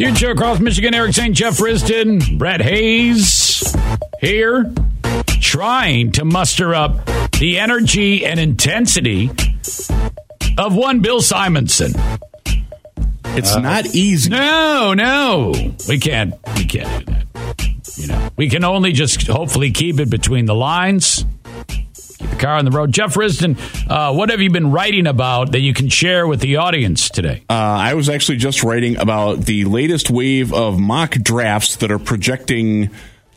Huge show across Michigan. Eric Zane Jeff Risdon, Brett Hayes here, trying to muster up the energy and intensity of one Bill Simonson. It's uh, not easy. No, no, we can't. We can't do that. You know, we can only just hopefully keep it between the lines Keep the car on the road. Jeff Risdon, uh, what have you been writing about that you can share with the audience today? Uh, I was actually just writing about the latest wave of mock drafts that are projecting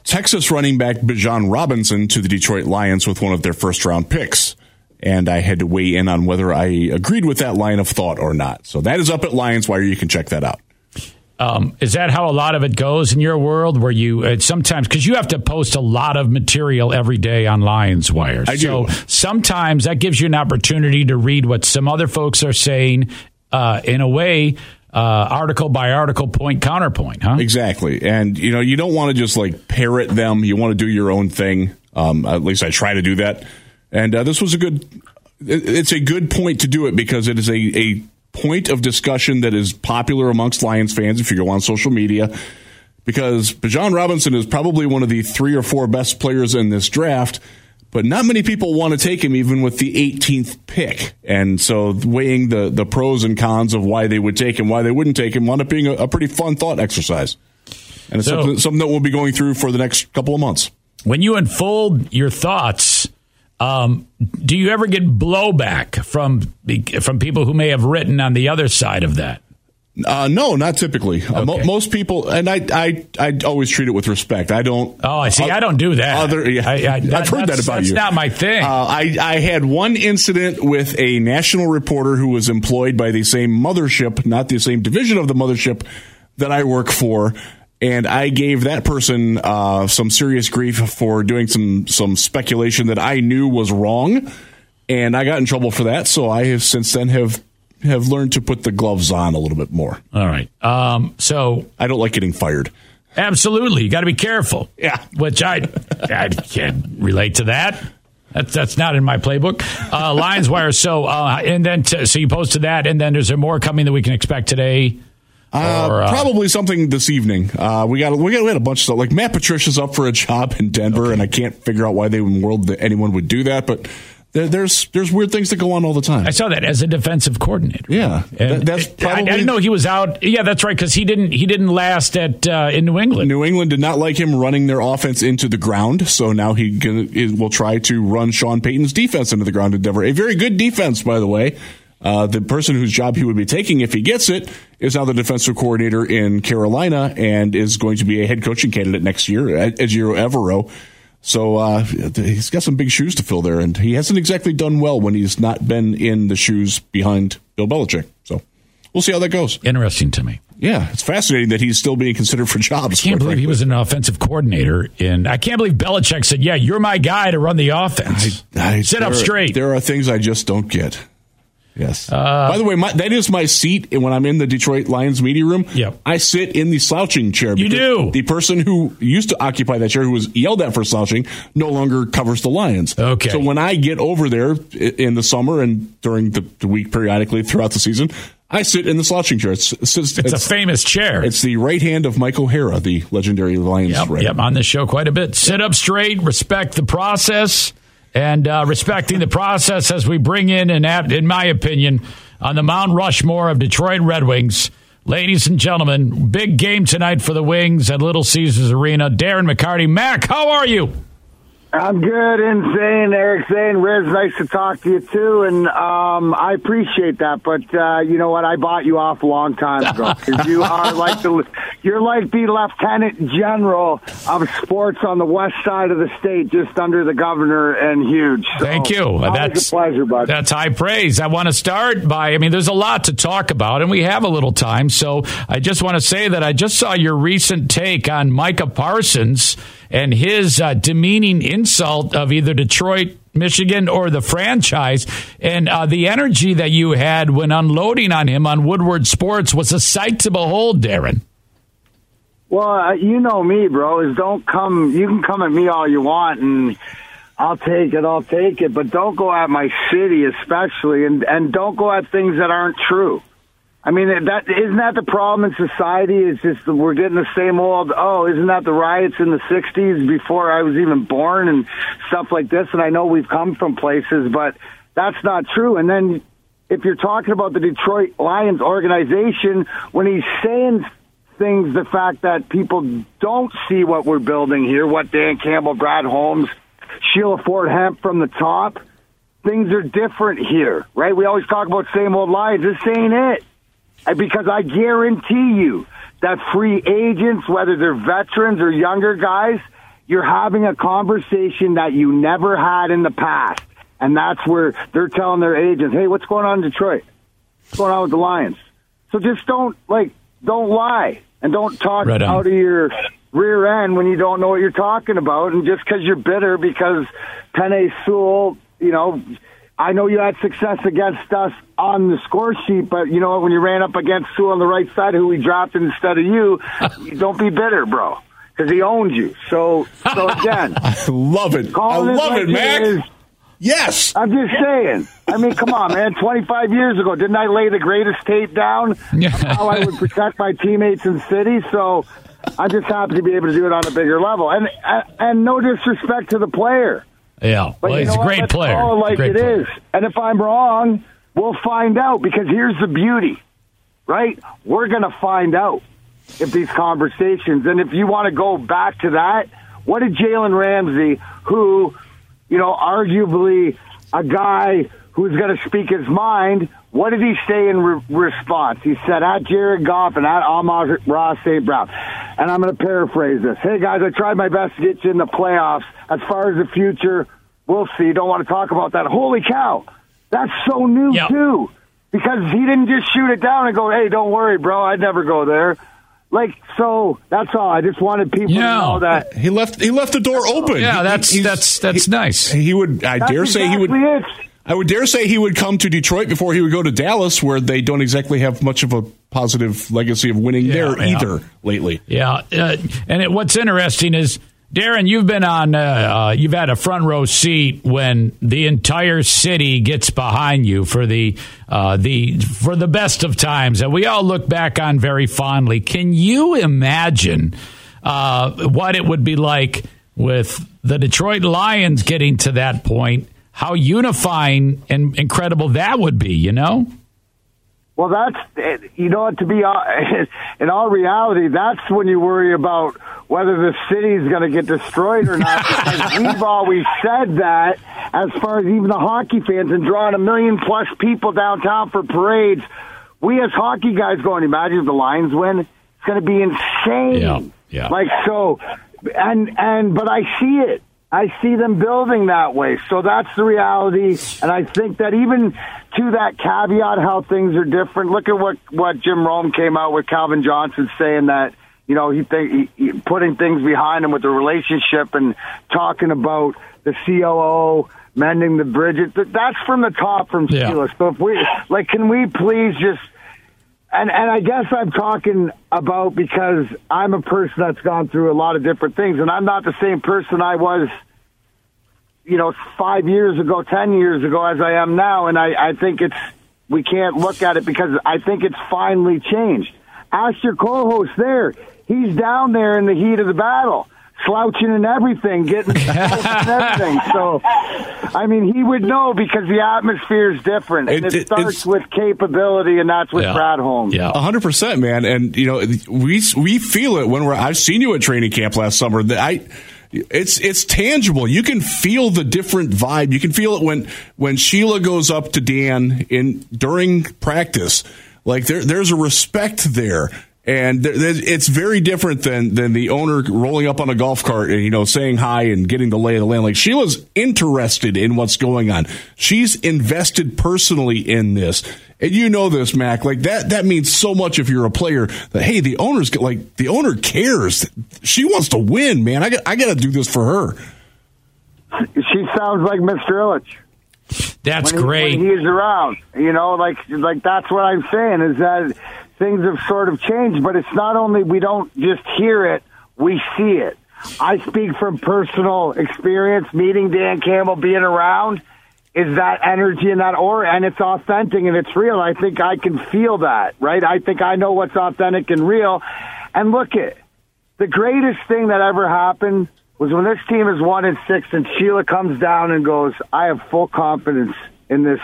Texas running back Bijan Robinson to the Detroit Lions with one of their first round picks. And I had to weigh in on whether I agreed with that line of thought or not. So that is up at Lions Wire. You can check that out. Um, is that how a lot of it goes in your world? Where you uh, sometimes because you have to post a lot of material every day on Lions Wire. I so do. sometimes that gives you an opportunity to read what some other folks are saying uh, in a way. Uh, article by article, point counterpoint, huh? Exactly, and you know you don't want to just like parrot them. You want to do your own thing. Um, at least I try to do that. And uh, this was a good. It's a good point to do it because it is a, a point of discussion that is popular amongst Lions fans if you go on social media. Because Bijan Robinson is probably one of the three or four best players in this draft, but not many people want to take him even with the 18th pick. And so weighing the, the pros and cons of why they would take him, why they wouldn't take him, wound up being a, a pretty fun thought exercise. And it's so, something, something that we'll be going through for the next couple of months. When you unfold your thoughts, um, do you ever get blowback from from people who may have written on the other side of that? Uh, no, not typically. Okay. Uh, mo- most people, and I, I, I always treat it with respect. I don't. Oh, I see. Uh, I don't do that. Other, yeah, I, have heard that about that's you. That's not my thing. Uh, I, I had one incident with a national reporter who was employed by the same mothership, not the same division of the mothership that I work for, and I gave that person uh, some serious grief for doing some some speculation that I knew was wrong, and I got in trouble for that. So I have since then have have learned to put the gloves on a little bit more. All right. Um, so I don't like getting fired. Absolutely, you got to be careful. Yeah, which I I can't relate to that. That's that's not in my playbook. Uh, Lions wire. So uh, and then t- so you posted that, and then there's there more coming that we can expect today. Uh, or, uh, probably something this evening. Uh, we got we got we had a bunch of stuff. Like Matt Patricia's up for a job in Denver, okay. and I can't figure out why they in the world that anyone would do that. But there, there's there's weird things that go on all the time. I saw that as a defensive coordinator. Yeah, that, that's probably. I, I, didn't know he was out. Yeah, that's right because he didn't he didn't last at uh, in New England. New England did not like him running their offense into the ground, so now he will try to run Sean Payton's defense into the ground in Denver. A very good defense, by the way. Uh, the person whose job he would be taking if he gets it is now the defensive coordinator in Carolina and is going to be a head coaching candidate next year, Ejiro Evero. So uh, he's got some big shoes to fill there, and he hasn't exactly done well when he's not been in the shoes behind Bill Belichick. So we'll see how that goes. Interesting to me. Yeah, it's fascinating that he's still being considered for jobs. I can't believe frankly. he was an offensive coordinator, and I can't believe Belichick said, "Yeah, you're my guy to run the offense." I, I, Sit up straight. There are things I just don't get. Yes. Uh, By the way, my, that is my seat when I'm in the Detroit Lions media room. Yep. I sit in the slouching chair. You do. The person who used to occupy that chair, who was yelled at for slouching, no longer covers the Lions. Okay. So when I get over there in the summer and during the, the week periodically throughout the season, I sit in the slouching chair. It's, it's, it's, it's, a famous chair. It's the right hand of Mike O'Hara, the legendary Lions. Yep, yep, on this show quite a bit. Sit up straight, respect the process, and uh, respecting the process as we bring in, and in my opinion, on the Mount Rushmore of Detroit Red Wings. Ladies and gentlemen, big game tonight for the Wings at Little Caesars Arena. Darren McCarty. Mac, how are you? I'm good, insane, Eric Zane. Riz, nice to talk to you too, and um, I appreciate that. But uh, you know what? I bought you off a long time ago because you are like the you're like the lieutenant general of sports on the west side of the state, just under the governor and huge. So, Thank you. That's a pleasure, bud. That's high praise. I want to start by, I mean, there's a lot to talk about, and we have a little time. So I just want to say that I just saw your recent take on Micah Parsons and his uh, demeaning insult of either Detroit, Michigan, or the franchise. And uh, the energy that you had when unloading on him on Woodward Sports was a sight to behold, Darren. Well, uh, you know me, bro. Is don't come. You can come at me all you want, and I'll take it. I'll take it. But don't go at my city, especially, and and don't go at things that aren't true. I mean, that isn't that the problem in society? It's just we're getting the same old. Oh, isn't that the riots in the '60s before I was even born and stuff like this? And I know we've come from places, but that's not true. And then if you're talking about the Detroit Lions organization, when he's saying things, the fact that people don't see what we're building here, what Dan Campbell, Brad Holmes, Sheila Ford Hamp from the top, things are different here, right? We always talk about same old Lions. This ain't it. Because I guarantee you that free agents, whether they're veterans or younger guys, you're having a conversation that you never had in the past. And that's where they're telling their agents, hey, what's going on in Detroit? What's going on with the Lions? So just don't, like, don't lie and don't talk Right out of your rear end when you don't know what you're talking about. And just because you're bitter because Penei Sewell, you know, I know you had success against us on the score sheet, but you know what? When you ran up against Sewell on the right side, who we dropped instead of you, don't be bitter, bro, because he owns you. So, so again, I love it. I love like it, Mac. is. Yes. I'm just saying. I mean, come on, man. 25 years ago, didn't I lay the greatest tape down Yeah. how I would protect my teammates in city? So I'm just happy to be able to do it on a bigger level. And and, and no disrespect to the player. Yeah, well, he's a great player. Call like Great it player. is. And if I'm wrong, we'll find out because here's the beauty, right? We're going to find out if these conversations, and if you want to go back to that, what did Jalen Ramsey, who, you know, arguably a guy who's going to speak his mind, what did he say in re- response? He said, at Jared Goff and at Amon-Ra St. Brown. And I'm going to paraphrase this. Hey, guys, I tried my best to get you in the playoffs. As far as the future, we'll see. Don't want to talk about that. Holy cow. That's so new, Yep. too. Because he didn't just shoot it down and go, hey, don't worry, bro. I'd never go there. Like, so that's all. I just wanted people Yeah. to know that. He left. He left the door open. Yeah, He- that's he's- that's that's nice. He would. I That's dare say he would. it. I would dare say he would come to Detroit before he would go to Dallas, where they don't exactly have much of a positive legacy of winning Yeah, there yeah. either lately. Yeah, uh, and it, what's interesting is Darren, you've been on, uh, uh, you've had a front row seat when the entire city gets behind you for the uh, the for the best of times, and we all look back on very fondly. Can you imagine uh, what it would be like with the Detroit Lions getting to that point? How unifying and incredible that would be, you know? Well, that's you know to be uh, in all reality. That's when you worry about whether the city's going to get destroyed or not. We've always said that, as far as even the hockey fans and drawing a million plus people downtown for parades. We as hockey guys going. Imagine if the Lions win. It's going to be insane. Yeah, yeah. Like so, and and but I see it. I see them building that way. So that's the reality. And I think that even to that caveat, how things are different. Look at what what Jim Rome came out with Calvin Johnson saying that you know he think he, he, putting things behind him with the relationship and talking about the COO mending the bridges. That's from the top from Yeah. Steelers. So if we like, can we please just and and I guess I'm talking about because I'm a person that's gone through a lot of different things, and I'm not the same person I was, you know, five years ago, ten years ago, as I am now. And I, I think it's we can't look at it because I think it's finally changed. Ask your co-host there; he's down there in the heat of the battle. Slouching and everything, getting and everything. So, I mean, he would know because the atmosphere is different, and It- it, it- starts with capability, and that's with Yeah. Brad Holmes. Yeah. A hundred percent, man. And you know, we we feel it when we're. I've seen you at training camp last summer. That I, it's it's tangible. You can feel the different vibe. You can feel it when when Sheila goes up to Dan in during practice. Like there there's a respect there. And it's very different than than the owner rolling up on a golf cart and you know saying hi and getting the lay of the land. Like Sheila's interested in what's going on. She's invested personally in this, and you know this, Mac. Like that that means so much if you're a player. That hey, the owner's like the owner cares. She wants to win, man. I got I got to do this for her. She sounds like Mr. Ilitch. That's when great. He, when he's around, you know, like like that's what I'm saying is that things have sort of changed, but it's not only we don't just hear it, we see it. I speak from personal experience, meeting Dan Campbell, being around, is that energy and that aura, and it's authentic and it's real. I think I can feel that, right? I think I know what's authentic and real. And look it, the greatest thing that ever happened was when this team is one and six and Sheila comes down and goes, I have full confidence in this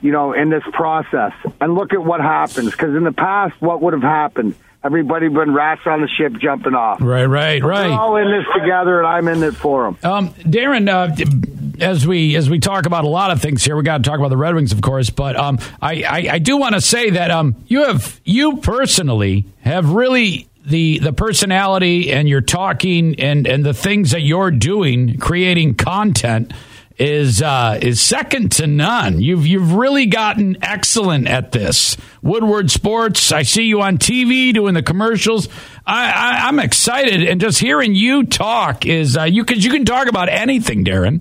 you know, in this process. And look at what happens. Because in the past, what would have happened? Everybody been rats on the ship jumping off. Right, right, right. We're all in this together, and I'm in it for them. Um, Darren, uh, as we as we talk about a lot of things here, we got to talk about the Red Wings, of course. But um, I, I, I do want to say that um, you have you personally have really the the personality and your talking and and the things that you're doing, creating content is uh, is second to none. You've you've really gotten excellent at this. Woodward Sports. I see you on TV doing the commercials. I, am excited, and just hearing you talk is uh, you can you can talk about anything, Darren.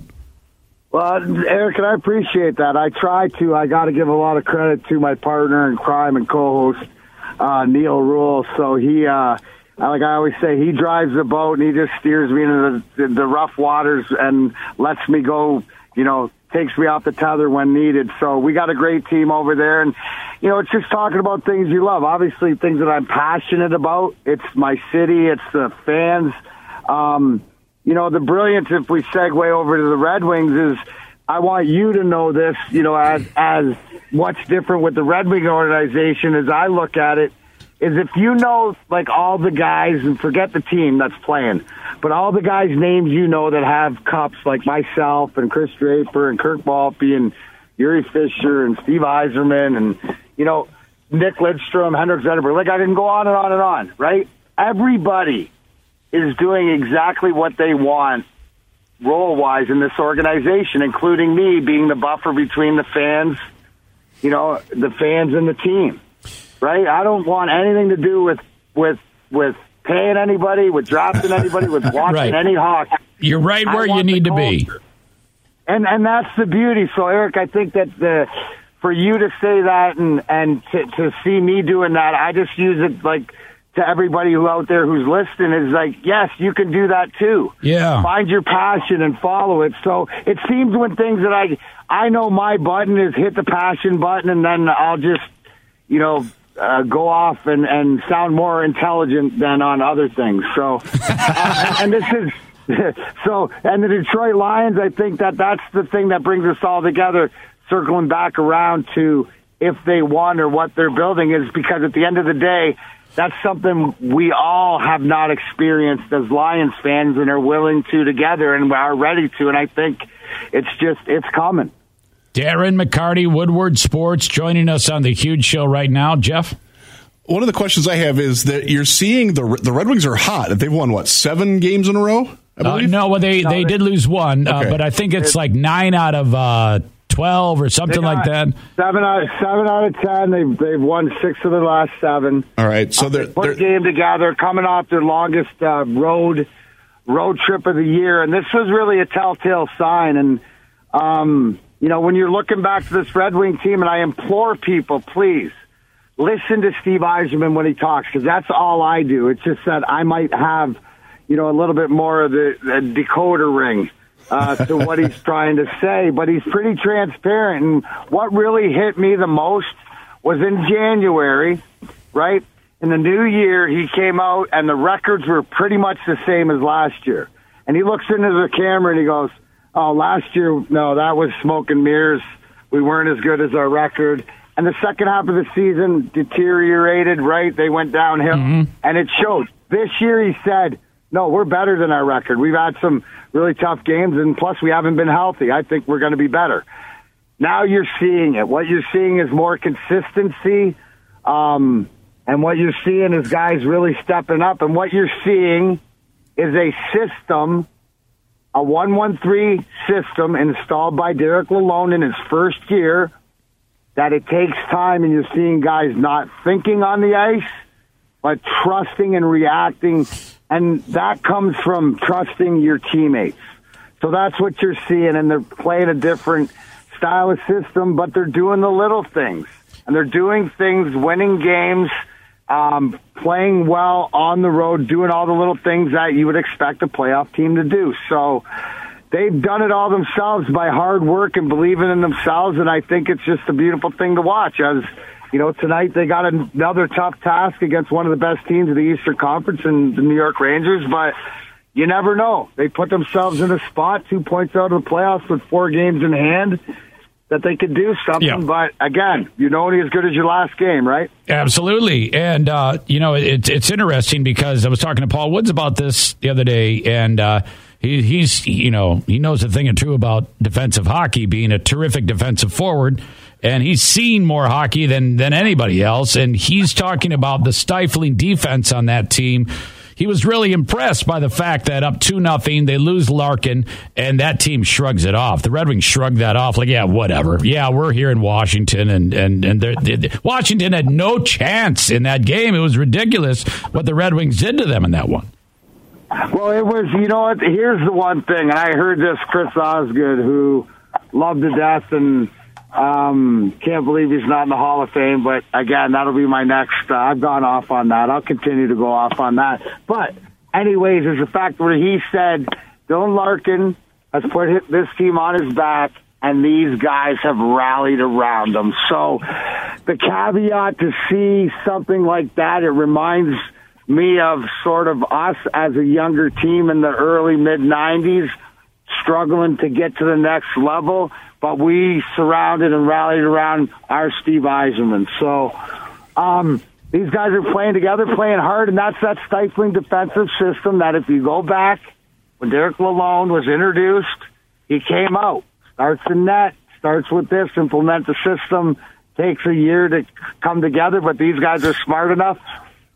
Well, Eric, and I appreciate that. I try to. I got to give a lot of credit to my partner in crime and co-host uh, Neal Ruhl. So he. Like I always say, he drives the boat and he just steers me into the, the rough waters and lets me go, you know, takes me off the tether when needed. So we got a great team over there. And, you know, it's just talking about things you love. Obviously, things that I'm passionate about. It's my city, it's the fans. Um, you know, the brilliance, if we segue over to the Red Wings, is I want you to know this, you know, as, as what's different with the Red Wing organization as I look at it is if you know like all the guys and forget the team that's playing, but all the guys' names you know that have cups like myself and Chris Draper and Kirk Maltby and Jiri Fischer and Steve Yzerman and you know Nick Lidstrom, Henrik Zetterberg. Like I can go on and on and on, right? Everybody is doing exactly what they want role wise in this organization, including me being the buffer between the fans, you know, the fans and the team right? I don't want anything to do with with with paying anybody, with drafting anybody, with watching right. any hawk. You're right where you need to be. And and that's the beauty. So Eric, I think that the for you to say that and and to, to see me doing that, I just use it like to everybody who out there who's listening is like, yes, you can do that too. Yeah. Find your passion and follow it. So it seems when things that I I know my button is hit the passion button and then I'll just, you know, uh, go off and, and sound more intelligent than on other things. So, uh, and this is. So, and the Detroit Lions, I think that that's the thing that brings us all together, circling back around to if they won or what they're building is because at the end of the day, that's something we all have not experienced as Lions fans and are willing to together and are ready to. And I think it's just, it's coming. Darren McCarty, Woodward Sports, joining us on the huge show right now. Jeff? One of the questions I have is that you're seeing the the Red Wings are hot. They've won what seven games in a row. Uh, no, well they, they, they did lose one, uh, okay. uh, but I think it's like nine out of uh, twelve or something like that. Seven out of seven out of ten. They've they've won six of the last seven. All right, so they're, they put a game together, coming off their longest uh, road road trip of the year, and this was really a telltale sign. And um, you know, when you're looking back to this Red Wing team, and I implore people, please listen to Steve Yzerman when he talks, because that's all I do. It's just that I might have, you know, a little bit more of the, the decoder ring uh, to what he's trying to say, but he's pretty transparent. And what really hit me the most was in January, right? In the new year, he came out and the records were pretty much the same as last year. And he looks into the camera and he goes, Oh, last year, no, that was smoke and mirrors. We weren't as good as our record. And the second half of the season deteriorated, right? They went downhill, mm-hmm. and it showed. This year, he said, no, we're better than our record. We've had some really tough games, and plus, we haven't been healthy. I think we're going to be better. Now you're seeing it. What you're seeing is more consistency. Um, And what you're seeing is guys really stepping up. And what you're seeing is a system, a 113 system installed by Derek Lalonde in his first year that it takes time and you're seeing guys not thinking on the ice, but trusting and reacting. And that comes from trusting your teammates. So that's what you're seeing. And they're playing a different style of system, but they're doing the little things and they're doing things, winning games, um, playing well on the road, doing all the little things that you would expect a playoff team to do. So they've done it all themselves by hard work and believing in themselves, and I think it's just a beautiful thing to watch. As you know, tonight they got another tough task against one of the best teams of the Eastern Conference and the New York Rangers, but you never know. They put themselves in a spot, two points out of the playoffs with four games in hand that they could do something. Yeah. But again, you know only as good as your last game, right? Absolutely. And, uh, you know, it, it's interesting because I was talking to Paul Woods about this the other day, and uh, he, he's, you know, he knows a thing or two about defensive hockey, being a terrific defensive forward. And he's seen more hockey than, than anybody else. And he's talking about the stifling defense on that team he was really impressed by the fact that up two nothing, they lose Larkin, and that team shrugs it off. The Red Wings shrugged that off, like yeah, whatever. Yeah, we're here in Washington, and and and they're, they're, Washington had no chance in that game. It was ridiculous what the Red Wings did to them in that one. Well, it was. You know what? Here's the one thing, and I heard this Chris Osgood, who loved to death and um, can't believe he's not in the Hall of Fame, but again, that'll be my next. Uh, I've gone off on that. I'll continue to go off on that. But, anyways, there's a fact where he said Dylan Larkin has put this team on his back, and these guys have rallied around him. So, the caveat to see something like that, it reminds me of sort of us as a younger team in the early mid 90s struggling to get to the next level but we surrounded and rallied around our Steve Yzerman. So um, these guys are playing together, playing hard, and that's that stifling defensive system that if you go back when Derek Lalonde was introduced, he came out. Starts in net, starts with this, implement the system, takes a year to come together, but these guys are smart enough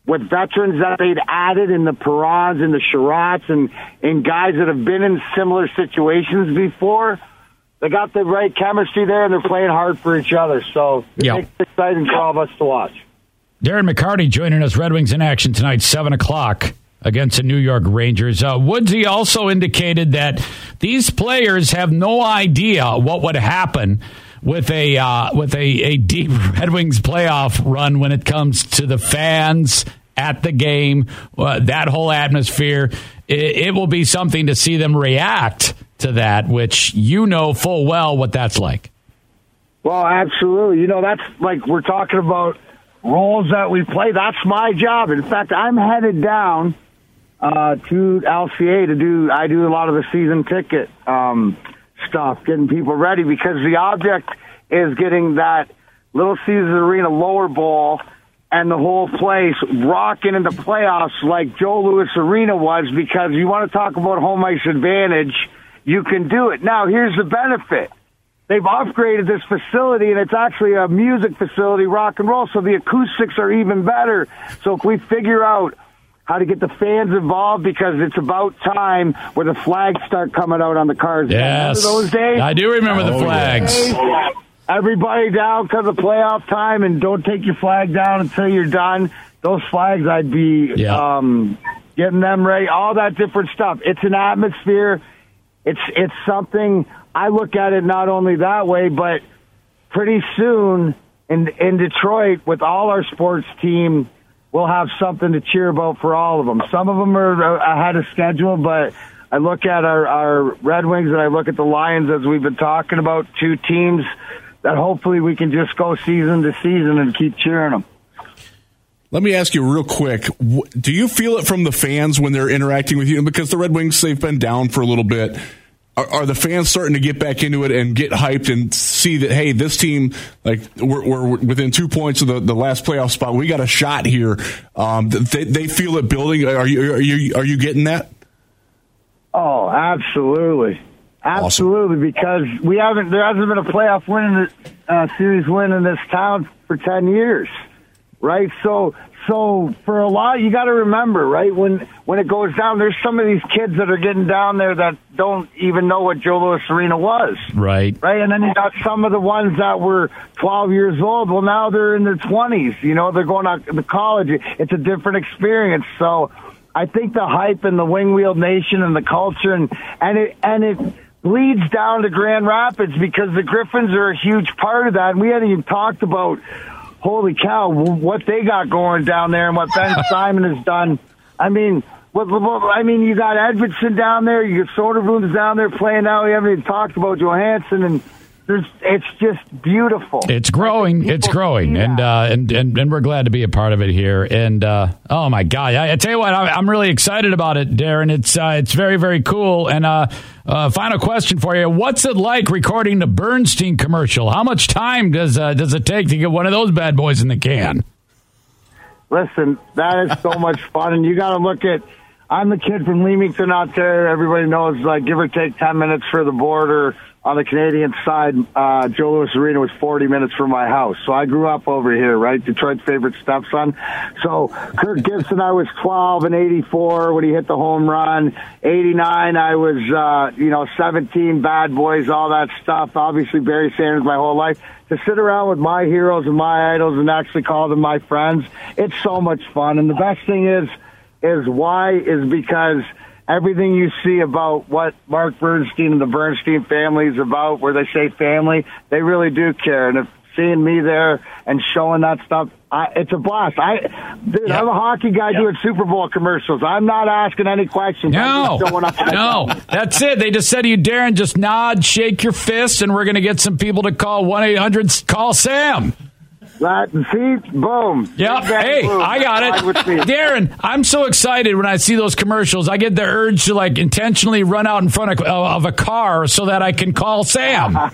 with veterans that they'd added in the Perrons and the Chiarots and, and guys that have been in similar situations before they got the right chemistry there, and they're playing hard for each other. So yep. it's exciting for all of us to watch. Darren McCarty joining us, Red Wings in action tonight, 7 o'clock against the New York Rangers. Uh, Woodsy also indicated that these players have no idea what would happen with a uh, with a, a deep Red Wings playoff run when it comes to the fans at the game, uh, that whole atmosphere. It, it will be something to see them react to that, which you know full well what that's like. Well, absolutely. You know, that's like we're talking about roles that we play. That's my job. In fact, I'm headed down uh, to LCA to do. I do a lot of the season ticket um, stuff, getting people ready because the object is getting that Little Caesars Arena lower bowl and the whole place rocking in the playoffs like Joe Louis Arena was because you want to talk about home ice advantage you can do it. Now, here's the benefit. They've upgraded this facility, and it's actually a music facility, rock and roll, so the acoustics are even better. So if we figure out how to get the fans involved because it's about time where the flags start coming out on the cars. Yes. those days? I do remember the oh, flags. Everybody down because of playoff time and don't take your flag down until you're done. Those flags, I'd be yeah. um, getting them ready, all that different stuff. It's an atmosphere. It's it's something I look at it not only that way, but pretty soon in in Detroit with all our sports team, we'll have something to cheer about for all of them. Some of them are uh, ahead of schedule, but I look at our, our Red Wings and I look at the Lions as we've been talking about two teams that hopefully we can just go season to season and keep cheering them. Let me ask you real quick. Do you feel it from the fans when they're interacting with you? Because the Red Wings, they've been down for a little bit are, are, the fans starting to get back into it and get hyped and see that hey, this team like we're, we're within two points of the, the last playoff spot. We got a shot here. Um, they, they feel it building. Are you are you are you getting that? Oh, absolutely, absolutely. Awesome. Because we haven't there hasn't been a playoff win in the uh, series win in this town for ten years, right? So so for a lot, you got to remember, right? When when it goes down, there's some of these kids that are getting down there that don't even know what Joe Louis Arena was, Right. right? And then you got some of the ones that were 12 years old. Well, now they're in their 20s. You know, they're going out to college. It's a different experience. So I think the hype and the wing wheel nation and the culture and and it and it leads down to Grand Rapids because the Griffins are a huge part of that. And we hadn't even talked about holy cow, what they got going down there and what Ben Simon has done. I mean, what, what, I mean, you got Edvinsson down there, you got Soderblom's down there playing now. We haven't even talked about Johansson, and there's, it's just beautiful. It's growing. It's growing, and, uh, and and and we're glad to be a part of it here. And uh, oh my god, I, I tell you what, I, I'm really excited about it, Darren. It's uh, it's very very cool. And uh, uh, final question for you: What's it like recording the Bernstein commercial? How much time does uh, does it take to get one of those bad boys in the can? Listen, that is so much fun, and you got to look at. I'm the kid from Leamington out there. Everybody knows, like, give or take 10 minutes for the border. On the Canadian side, uh, Joe Louis Arena was 40 minutes from my house. So I grew up over here, right? Detroit's favorite stepson. So Kirk Gibson, I was 12 and 84 when he hit the home run. 89, I was, uh, you know, 17, bad boys, all that stuff. Obviously, Barry Sanders my whole life. To sit around with my heroes and my idols and actually call them my friends, it's so much fun. And the best thing is, is why is because everything you see about what Mark Bernstein and the Bernstein family is about, where they say family, they really do care. And if seeing me there and showing that stuff, I, it's a blast. I, dude, Yeah. I'm a hockey guy doing Super Bowl commercials. I'm not asking any questions. No, up. no, that's it. They just said to you, Darren, just nod, shake your fist, and we're going to get some people to call one eight hundred call Sam. That, feet, boom. Yep. Hey, boom. I got Fine with me. it. Darren, I'm so excited when I see those commercials. I get the urge to like intentionally run out in front of, of a car so that I can call Sam.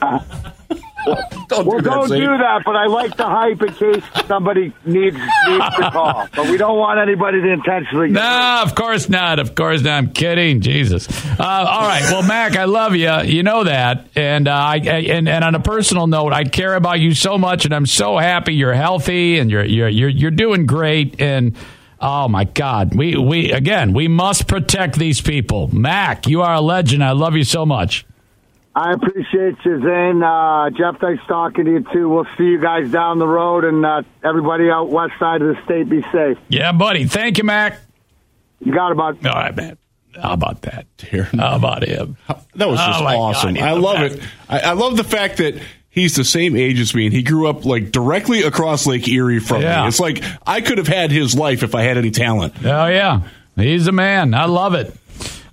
Don't Well, do that, don't Zane. do that, but I like the hype in case somebody needs needs to call. But we don't want anybody to intentionally. No, of course not. Of course not. I'm kidding. Jesus. Uh, all right. Well, Mac, I love you. You know that. And, uh, I, I- and and on a personal note, I care about you so much, and I'm so happy you're healthy and you're you're you're, you're doing great. And oh my God, we we again we must protect these people. Mac, you are a legend. I love you so much. I appreciate you, Zane. Uh, Jeff, thanks talking to you too. We'll see you guys down the road, and uh, everybody out west side of the state, be safe. Yeah, buddy. Thank you, Mac. You got it, bud. All right, man. How about that? Darren. How about him? That was Oh, just my God, awesome. he's I love best. it. I, I love the fact that he's the same age as me and he grew up like directly across Lake Erie from Yeah. me. It's like I could have had his life if I had any talent. Oh yeah, he's a man. I love it.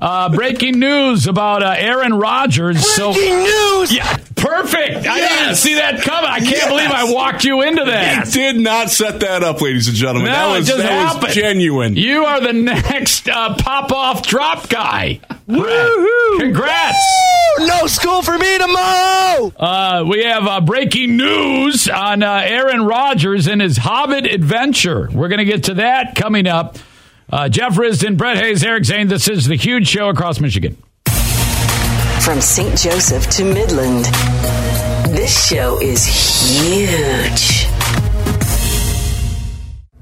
Uh, breaking news about uh, Aaron Rodgers. so, breaking news! Yeah, perfect. I didn't see that coming. I can't Yes. believe I walked you into that. He did not set that up, ladies and gentlemen. No, that it was, just that happened. genuine. You are the next uh, pop off drop guy. Woohoo! Congrats. No school for me tomorrow! Uh, we have uh, breaking news on uh, Aaron Rodgers and his Hobbit adventure. We're going to get to that coming up. Uh, Jeff Risdon, Brett Hayes, Eric Zane. This is the huge show across Michigan. From St. Joseph to Midland, this show is huge.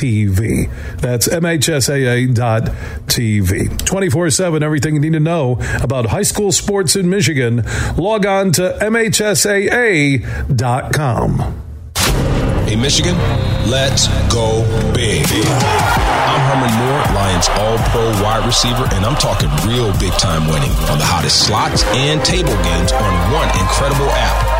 MHSAA.TV. That's MHSAA.TV. 24 7, everything you need to know about high school sports in Michigan. Log on to MHSAA.com. Hey, Michigan, let's go big. I'm Herman Moore, Lions All Pro wide receiver, and I'm talking real big time winning on the hottest slots and table games on one incredible app.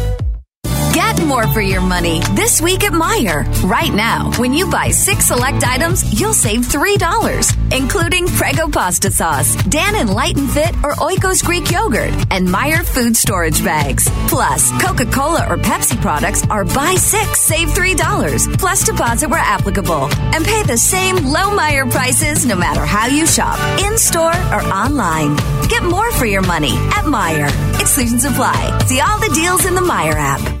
Get more for your money this week at Meijer. Right now, when you buy six select items, you'll save $3, including Prego pasta sauce, Dannon Light and Fit, or Oikos Greek yogurt, and Meijer food storage bags. Plus, Coca Cola or Pepsi products are buy six, save $3, plus deposit where applicable. And pay the same low Meijer prices no matter how you shop, in store or online. Get more for your money at Meijer. Exclusions apply. See all the deals in the Meijer app.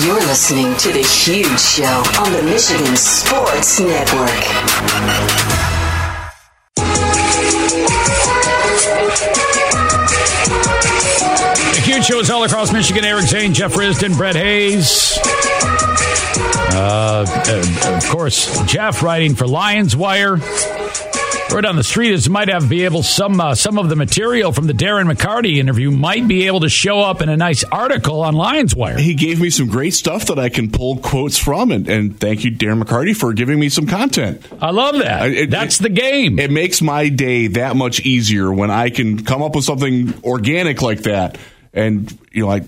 You're listening to The Huge Show on the Michigan Sports Network. The huge show is all across Michigan. Eric Zane, Jeff Risdon, Brett Hayes. Uh, uh, of course, Jeff writing for Lions Wire. Word on the street is might have be able some uh, some of the material from the Darren McCarty interview might be able to show up in a nice article on Lions Wire. He gave me some great stuff that I can pull quotes from, and, and thank you, Darren McCarty, for giving me some content. I love that. It- That's it- the game. It makes my day that much easier when I can come up with something organic like that. And you know, like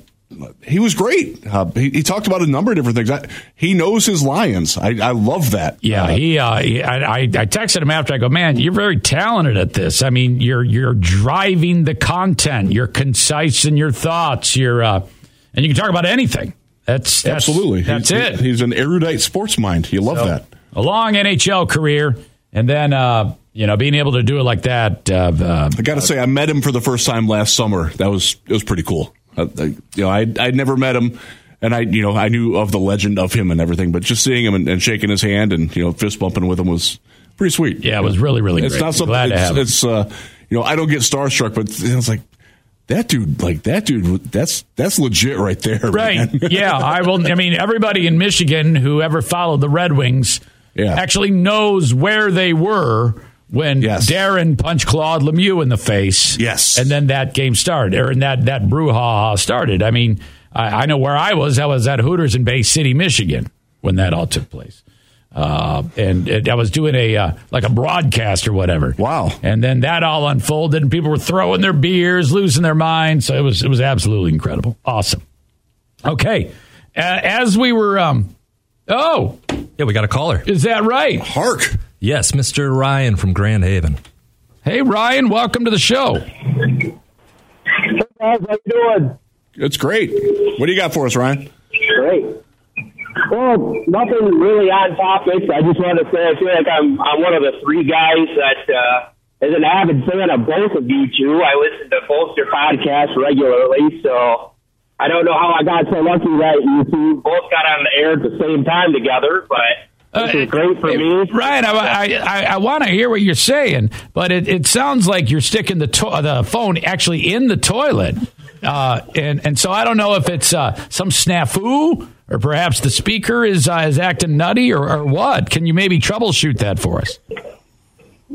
he was great. Uh, he, he talked about a number of different things. I, he knows his Lions. I, I love that. Yeah, Uh, he. Uh, he I, I texted him after. I go, man, you're very talented at this. I mean, you're you're driving the content. You're concise in your thoughts. You're uh, and you can talk about anything. That's, that's absolutely. That's He's- it. He's an erudite sports mind. You love So, that. A long NHL career, and then uh, you know being able to do it like that. Uh, uh, I got to say, I met him for the first time last summer. That was it was pretty cool. Uh, I, you know, I I'd never met him, and I you know I knew of the legend of him and everything, but just seeing him and, and shaking his hand and you know fist bumping with him was pretty sweet. Yeah, it was really, really It's great. not something. Glad to it's, have it's uh, you know I don't get starstruck, but it's like that dude, like that dude, that's that's legit right there, Right. yeah. I will. I mean, everybody in Michigan who ever followed the Red Wings Yeah. actually knows where they were when Yes. Darren punched Claude Lemieux in the face. Yes. And then that game started, or and that, that brouhaha started. I mean, I, I know where I was. I was at Hooters in Bay City, Michigan when that all took place. Uh, and it, I was doing a uh, like a broadcast or whatever. Wow! And then that all unfolded, and people were throwing their beers, losing their minds. So it was it was absolutely incredible, awesome. Okay, uh, as we were, um, oh, Yeah, we got a caller. is that right? Hark. Yes, Mr. Ryan from Grand Haven. Hey, Ryan, welcome to the show. Hey guys, how you doing? It's great. What do you got for us, Ryan? Great. Well, nothing really on topic. I just wanted to say I feel like I'm I'm one of the three guys that uh, is an avid fan of both of you two. I listen to both your podcasts regularly, so I don't know how I got so lucky that you two both got on the air at the same time together, but this is great for me. Ryan, I, I, I, want to hear what you're saying, but it, it sounds like you're sticking the to- the phone actually in the toilet, uh, and and so I don't know if it's uh, some snafu or perhaps the speaker is uh, is acting nutty or, or what. Can you maybe troubleshoot that for us?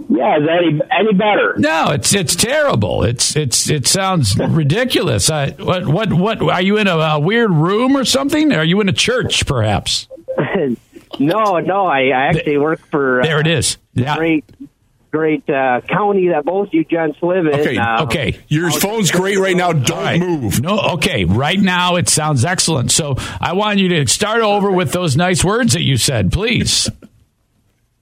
Yeah, is that any any better? No, it's it's terrible. It's it's it sounds ridiculous. I, what what what? Are you in a, a weird room or something? Are you in a church, perhaps? no, no, I, I actually work for. There it is. Yeah. Great, great uh, county that both you gents live in. Okay, Uh, Okay. Your phone's great right now. Don't move. No, okay. Right now, it sounds excellent. So I want you to start over with those nice words that you said, please.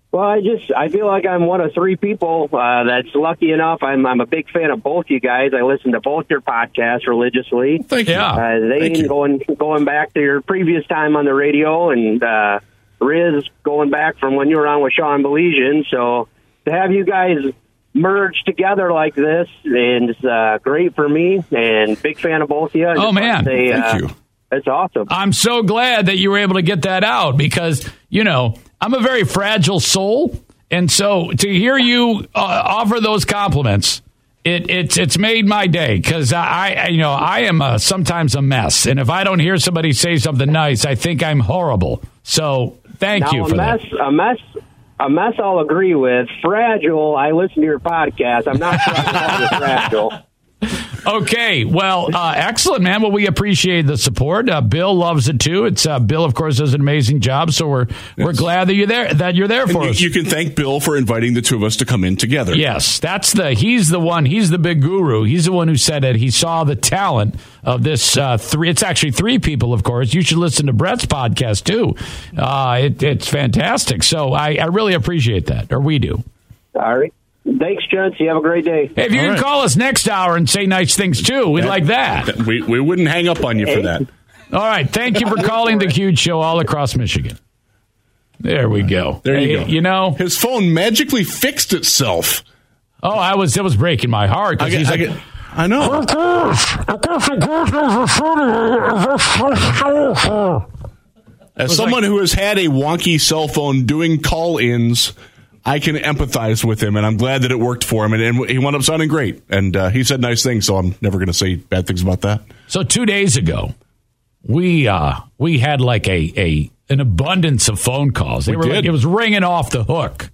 Well, I just I feel like I'm one of three people uh, that's lucky enough. I'm I'm a big fan of both you guys. I listen to both your podcasts religiously. Thank you. Yeah. Uh, they Thank you. going going back to your previous time on the radio, and uh, Riz going back from when you were on with Sean Belesian. So to have you guys merge together like this is uh, great for me, and big fan of both of you. I Oh, just want to man. say, Thank uh, you. It's awesome. I'm so glad that you were able to get that out because, you know, I'm a very fragile soul. And so to hear you uh, offer those compliments, it, it's it's made my day because I, I you know I am a, sometimes a mess, and if I don't hear somebody say something nice, I think I'm horrible. So thank now, you a mess, that. a mess, a mess. I'll agree with. Fragile. I listen to your podcast. I'm not sure I call you fragile. Okay, well, uh, excellent, man. Well, we appreciate the support. Uh, Bill loves it too. It's uh, Bill, of course, does an amazing job. So we're we're glad that you're there. That you're there for And us. you, you can thank Bill for inviting the two of us to come in together. Yes, that's the. He's the one. He's the big guru. He's the one who said it. He saw the talent of this uh, three. It's actually three people, of course. You should listen to Brett's podcast too. Uh, it, it's fantastic. So I, I really appreciate that, or we do. All right. Thanks, gents. You have a great day. Hey, if you All can right. call us next hour and say nice things too, we'd like that. We, we wouldn't hang up on you for that. All right. Thank you for calling the Huge Show all across Michigan. There we go. There you Hey, go. You know, His phone magically fixed itself. oh, I was it was breaking my heart I, because get, he's I, like, get, I know. As someone who has had a wonky cell phone doing call ins, I can empathize with him, and I'm glad that it worked for him. And, and he wound up sounding great. And uh, he said nice things, so I'm never going to say bad things about that. So two days ago, we uh we had like a a an abundance of phone calls. They We were like it was ringing off the hook.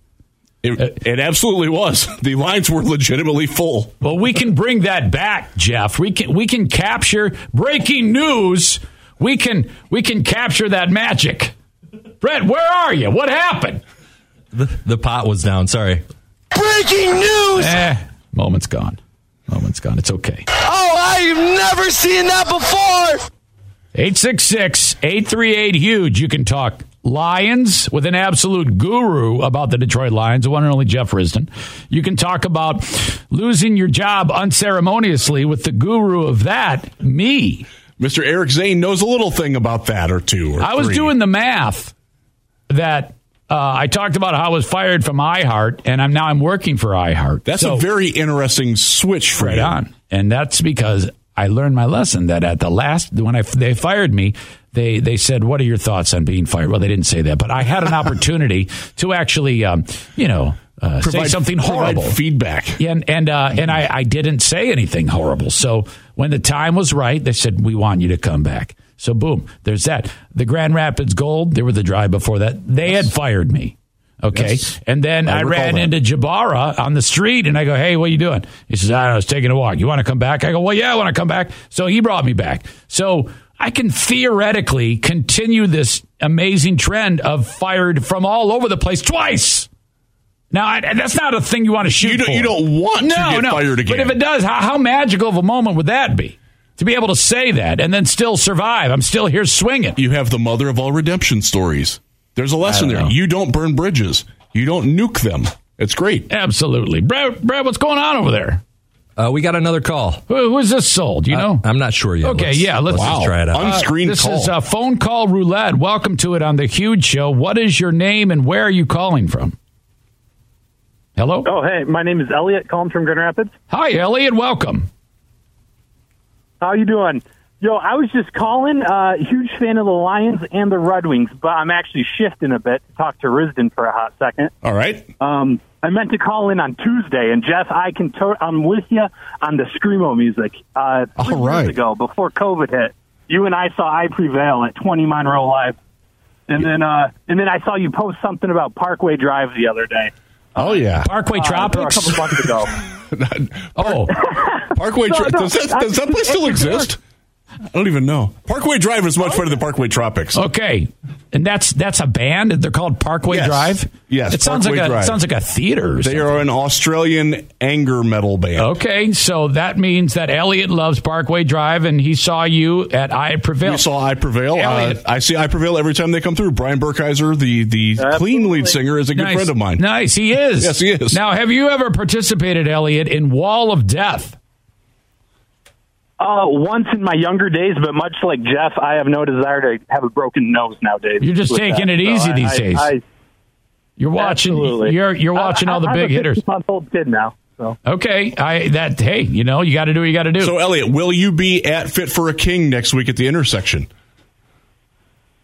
It, it absolutely was. The lines were legitimately full. Well, we can bring that back, Jeff. We can we can capture breaking news. We can we can capture that magic. Brett, where are you? What happened? The, the pot was down. Sorry. Breaking news! Eh, moment's gone. Moment's gone. It's okay. Oh, I've never seen that before! 866 838 Huge. You can talk Lions with an absolute guru about the Detroit Lions, the one and only Jeff Risdon. You can talk about losing your job unceremoniously with the guru of that, me. Mr. Eric Zane knows a little thing about that or two. Or I was three. doing the math that uh, I talked about how I was fired from iHeart, and I'm now I'm working for iHeart. That's So- a very interesting switch for right you. on. And that's because I learned my lesson that at the last when I they fired me, they they said, "What are your thoughts on being fired?" Well, they didn't say that, but I had an opportunity to actually, um, you know, uh, say Provide- something horrible. feedback. And and uh, and I, I didn't say anything horrible. So when the time was right, they said, "We want you to come back." So boom, there's that. The Grand Rapids Gold, they were the drive before that. They had fired me. Okay. Yes. And then I I, ran that. into Jabara on the street and I go, Hey, what are you doing? He says, I, know, I was taking a walk. You want to come back? I go, Well, yeah, I want to come back. So he brought me back. So I can theoretically continue this amazing trend of fired from all over the place twice. Now, I, that's not a thing you want to shoot You don't- for. you don't want to get no. fired again. But if it does, how, how magical of a moment would that be? To be able to say that and then still survive. I'm still here swinging. You have the mother of all redemption stories. There's a lesson there. know. You don't burn bridges. You don't nuke them. It's great. Absolutely. Brad, Brad what's going on over there? Uh, we got another call. Who, who is this sold? You know? I, am not sure yet. Okay, Let's- yeah, let's, just try it out. Unscreened this call. is a phone call roulette. Welcome to it on the Huge Show. What is your name and where are you calling from? Hello. Oh, hey, my name is Elliot, calling from Grand Rapids. Hi, Elliot. Welcome. How you doing? Yo, I was just calling. Uh, huge fan of the Lions and the Red Wings, but I'm actually shifting a bit to talk to Risdon for a hot second. All right. Um, I meant to call in on Tuesday, and Jeff, I can. To- I'm with you on the screamo music. Uh, three All right. years ago, before COVID hit, you and I saw "I Prevail" at 20 Monroe Live, and then uh, and then I saw you post something about Parkway Drive the other day. Oh yeah. Parkway Uh, Tropics. a couple months ago. oh, Parkway. No, Tra- no, does, that, does that place still exist? I don't even know. Parkway Drive is much better than Parkway Tropics. Okay, and that's that's a band. They're called Parkway Yes. Drive. Yes, it sounds Parkway like a Drive. sounds like a theater. Or They something. are an Australian anger metal band. Okay, so that means that Elliot loves Parkway Drive, and he saw you at I Prevail. You saw I Prevail. Uh, Elliot. I see I Prevail every time they come through. Brian Burkheiser, the, the clean lead singer, is a good nice. friend of mine. Nice, he is. Yes, he is. Now, have you ever participated, Elliot, in Wall of Death? Uh, once in my younger days, but much like Jeff, I have no desire to have a broken nose nowadays. You're just taking that. it easy I- these I- days. I- You're watching. Absolutely. You're you're watching I- all the I- big I'm hitters. a month old kid now. So Okay, I that hey, you know, you got to do what you got to do. So, Elliot, will you be at Fit for a King next week at the intersection?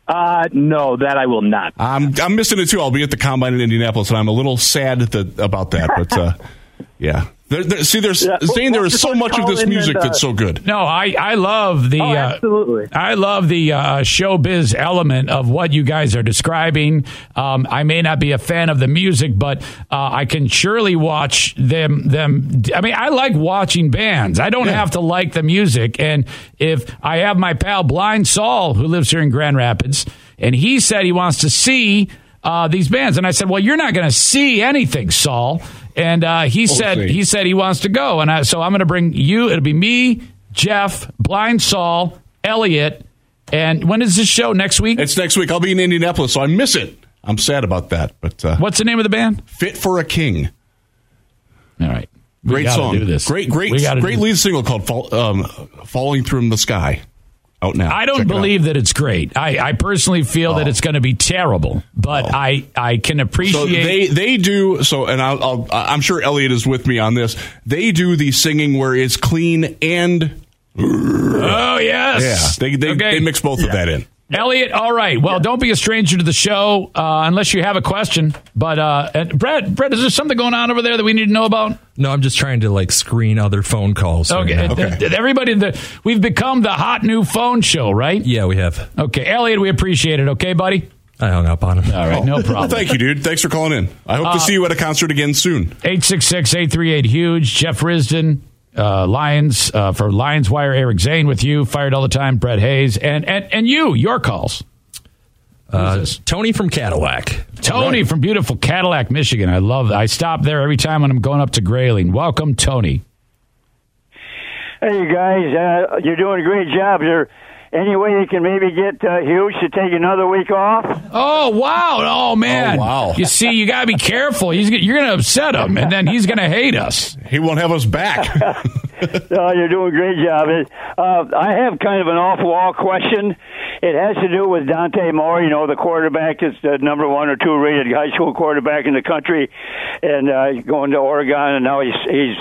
uh, no, that I will not. I'm I'm missing it too. I'll be at the combine in Indianapolis, and I'm a little sad that, about that. But uh, yeah, there, there, see, there's Yeah, well, Zane. There well, is so much of this music and, uh, that's so good. No, I, I love the Oh, uh, absolutely. I love the uh, showbiz element of what you guys are describing. Um, I may not be a fan of the music, but uh, I can surely watch them. Them. I mean, I like watching bands. I don't have to like the music. And if I have my pal Blind Saul, who lives here in Grand Rapids, and he said he wants to see. Uh, these bands and I said, well, you're not going to see anything, Saul. And uh, he said see. he said he wants to go, and I, so I'm going to bring you. It'll be me, Jeff, Blind Saul, Elliot, and when is this show next week? It's next week. I'll be in Indianapolis, so I miss it. I'm sad about that. But uh, What's the name of the band? Fit for a King. All right, Great song. Great, great, great lead single called Fall, um, "Falling From the Sky." Out now. I don't Check believe that it's great. I, I personally feel that Oh. it's going to be terrible, but I I can So appreciate. they they do so, and I'll, I'll, I'm sure Elliot is with me on this. They do the singing where it's clean and oh yes, yeah. They they, Okay. they mix both of that in. Elliot, all right. Well, don't be a stranger to the show uh, unless you have a question. But uh, Brett, Brett, is there something going on over there that we need to know about? No, I'm just trying to like screen other phone calls. right Okay, now. th- th- everybody, the, we've become the hot new phone show, right? Yeah, we have. Okay, Elliot, we appreciate it. Okay, buddy. I hung up on him. All right, no Well, problem. thank you, dude. Thanks for calling in. I hope Uh, to see you at a concert again soon. 866-838 huge. Jeff Risdon, uh, Lions uh, for Lions Wire. Eric Zane with you, fired all the time. Brett Hayes and and and you, your calls. Uh, Tony from Cadillac. Tony from beautiful Cadillac, Michigan. I love that. I stop there every time when I'm going up to Grayling. Welcome, Tony. Hey guys, uh, you're doing a great job. Is there any way you can maybe get uh, Hughes to take another week off? Oh wow! Oh man! Oh, wow. You see, you got to be careful. He's you're going to upset him, and then he's going to hate us. He won't have us back. Oh, you're doing a great job. Uh, I have kind of an off-wall question. It has to do with Dante Moore. You know, the quarterback is the number one or two rated high school quarterback in the country, and uh, going to Oregon, and now he's he's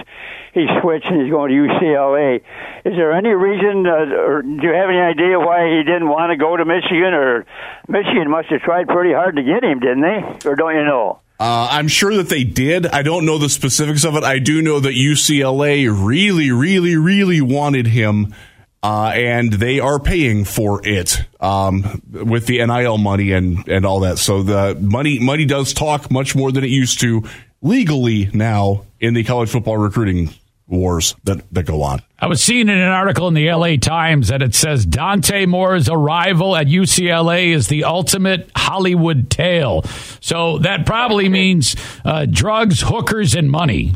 he's switched and he's going to UCLA. Is there any reason, uh, or do you have any idea why he didn't want to go to Michigan? Or Michigan must have tried pretty hard to get him, didn't they? Or don't you know? Uh, I'm sure that they did. I don't know the specifics of it. I do know that UCLA really, really, really wanted him, uh, and they are paying for it um, with the NIL money and, and all that. So the money money does talk much more than it used to legally now in the college football recruiting wars that, that go on. I was seeing in an article in the LA Times that it says Dante Moore's arrival at UCLA is the ultimate Hollywood tale. So that probably means uh, drugs, hookers, and money.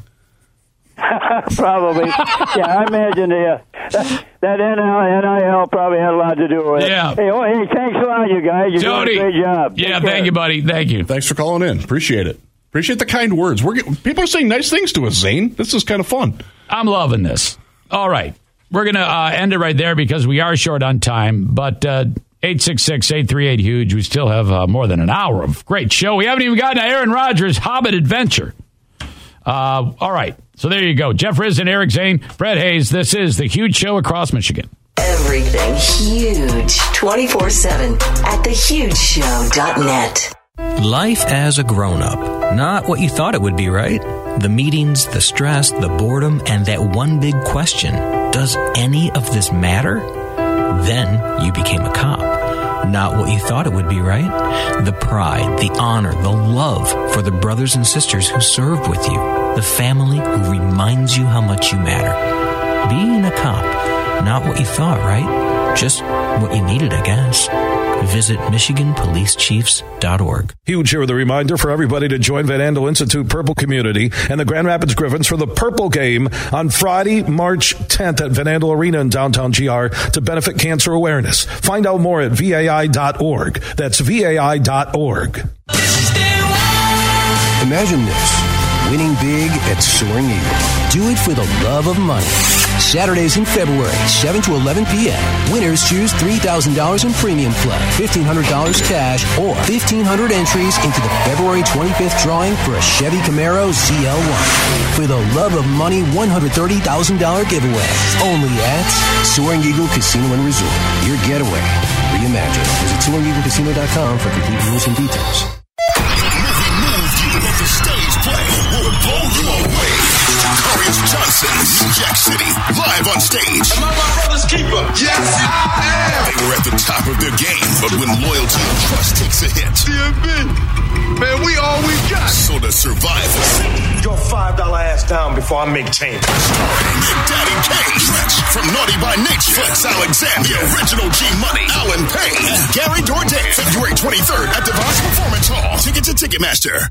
probably. yeah, I imagine the, uh, that, that NIL, NIL probably had a lot to do with it. Yeah. Hey, oh, hey, thanks a lot, you guys. You're Tony. doing a great job. Yeah, Take care. thank you, buddy. Thank you. Thanks for calling in. Appreciate it. Appreciate the kind words. We're getting, people are saying nice things to us, Zane. This is kind of fun. I'm loving this. All right. We're going to uh, end it right there because we are short on time. But uh, 866-838 huge. We still have uh, more than an hour of great show. We haven't even gotten to Aaron Rodgers' Hobbit Adventure. Uh, all right. So there you go. Jeff Risdon Eric Zane, Brett Hayes. This is the huge show across Michigan. Everything huge 24 7 at thehugeshow.net. Life as a grown up. Not what you thought it would be, right? The meetings, the stress, the boredom, and that one big question Does any of this matter? Then you became a cop. Not what you thought it would be, right? The pride, the honor, the love for the brothers and sisters who served with you, the family who reminds you how much you matter. Being a cop, not what you thought, right? Just what you needed, I guess. Visit MichiganPoliceChiefs.org. Huge here with a reminder for everybody to join Van Andel Institute Purple Community and the Grand Rapids Griffins for the Purple Game on Friday, March 10th at Van Andel Arena in downtown GR to benefit cancer awareness. Find out more at VAI.org. That's VAI.org. Imagine this winning big at Soaring Eagle. Do it for the love of money. Saturdays in February, 7 to 11 p.m. Winners choose $3,000 in premium play, $1,500 cash, or 1,500 entries into the February 25th drawing for a Chevy Camaro ZL1. For the love of money, $130,000 giveaway. Only at Soaring Eagle Casino and Resort. Your getaway. Reimagine. Visit SoaringEagleCasino.com for complete rules and details. the stage play will blow you away. Carius Johnson, New Jack City, live on stage. Am I my brother's keeper? Yes, I am. They were at the top of their game, but when loyalty and trust takes a hit, man, we all we got. So the survivors. Your five dollar ass down before I make change. Starring Daddy Kane, from Naughty by Nature, Flex Alexander, the original G Money, Allen Payne, Gary Dourdan. February 23rd at the DeVos Performance Hall. Ticket to Ticketmaster.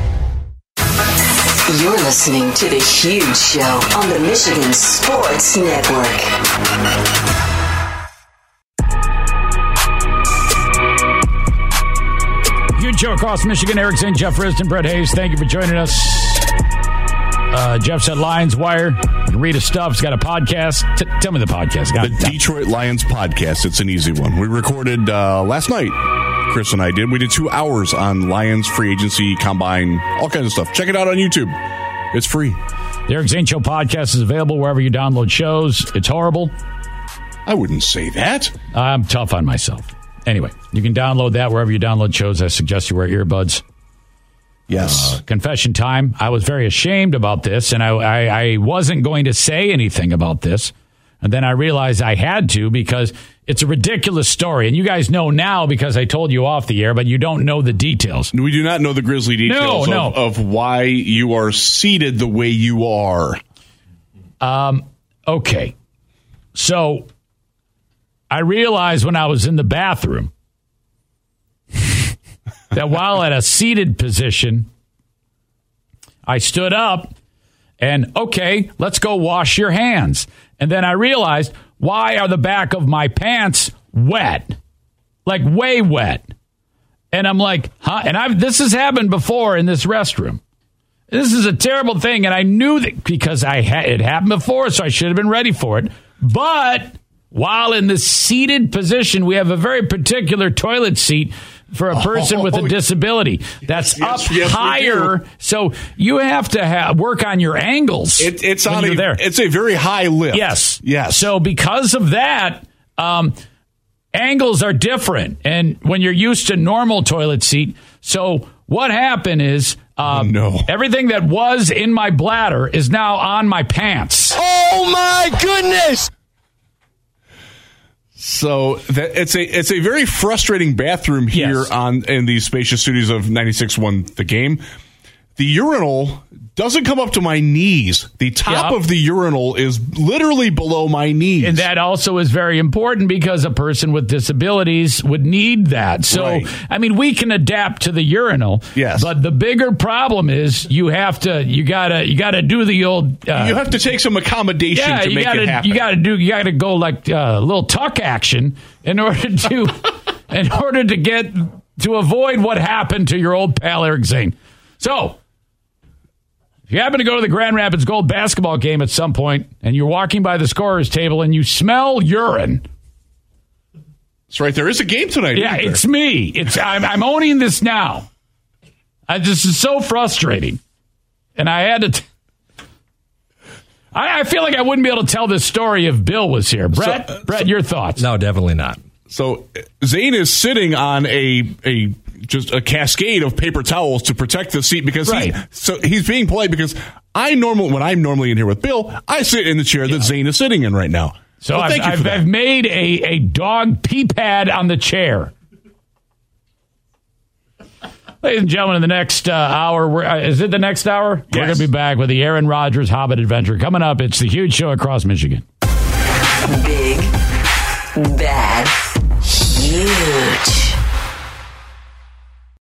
You're listening to The Huge Show on the Michigan Sports Network. Huge show across Michigan. Eric Zane, Jeff Risdon, Brett Hayes. Thank you for joining us. Uh, Jeff said Lions Wire. Read his stuff. He's got a podcast. T- tell me the podcast. Got the Detroit Lions podcast. It's an easy one. We recorded uh, last night. Chris and I did. We did two hours on Lions free agency, combine, all kinds of stuff. Check it out on YouTube. It's free. The Eric Zane Show podcast is available wherever you download shows. It's horrible. I wouldn't say that. I'm tough on myself. Anyway, you can download that wherever you download shows. I suggest you wear earbuds. Yes. Uh, confession time. I was very ashamed about this, and I, I, I wasn't going to say anything about this. And then I realized I had to because it's a ridiculous story. And you guys know now because I told you off the air, but you don't know the details. We do not know the grisly details No, of, no. of why you are seated the way you are. Um, okay. So I realized when I was in the bathroom that while at a seated position, I stood up and, okay, let's go wash your hands. And then I realized, why are the back of my pants wet? Like way wet. And I'm like, huh? And I've, this has happened before in this restroom. This is a terrible thing, and I knew that because I had it happened before, so I should have been ready for it. But while in the seated position, we have a very particular toilet seat for a person with a Oh, disability that's yes, up yes, higher. So you have to ha- work on your angles. It, it's on a, there. It's a very high lift. Yes. Yes. So because of that, um, angles are different, and when you're used to normal toilet seat, so what happened is. Um, no. Everything that was in my bladder is now on my pants. Oh my goodness! So that it's a it's a very frustrating bathroom here Yes. on in the spacious studios of 96.1 The Game. The urinal doesn't come up to my knees. The top Yep. of the urinal is literally below my knees. And that also is very important because a person with disabilities would need that. So, Right. I mean, we can adapt to the urinal. Yes. But the bigger problem is you have to, you gotta, you gotta do the old. Uh, you have to take some accommodation yeah, to you make gotta, it happen. you gotta do, you gotta go like uh, a little tuck action in order to, in order to get to avoid what happened to your old pal Eric Zane. So, if you happen to go to the Grand Rapids Gold basketball game at some point and you're walking by the scorer's table and you smell urine, That's right. There is a game tonight. yeah, isn't it's me. It's I'm, I'm owning this now. I, this is so frustrating, and I had to. T- I, I feel like I wouldn't be able to tell this story if Bill was here. Brett, uh, Brett, your thoughts? No, definitely not. So Zane is sitting on a a just a cascade of paper towels to protect the seat because he so he's being polite because I normal when I'm normally in here with Bill, I sit in the chair that Zane is sitting in right now. So Well, I've, you for I've, that. I've made a, a dog pee pad on the chair. Ladies and gentlemen, in the next uh, hour, we're, uh, is it the next hour? We're going to be back with the Aaron Rodgers Hobbit Adventure. Coming up, it's the huge show across Michigan. Big, bad, huge.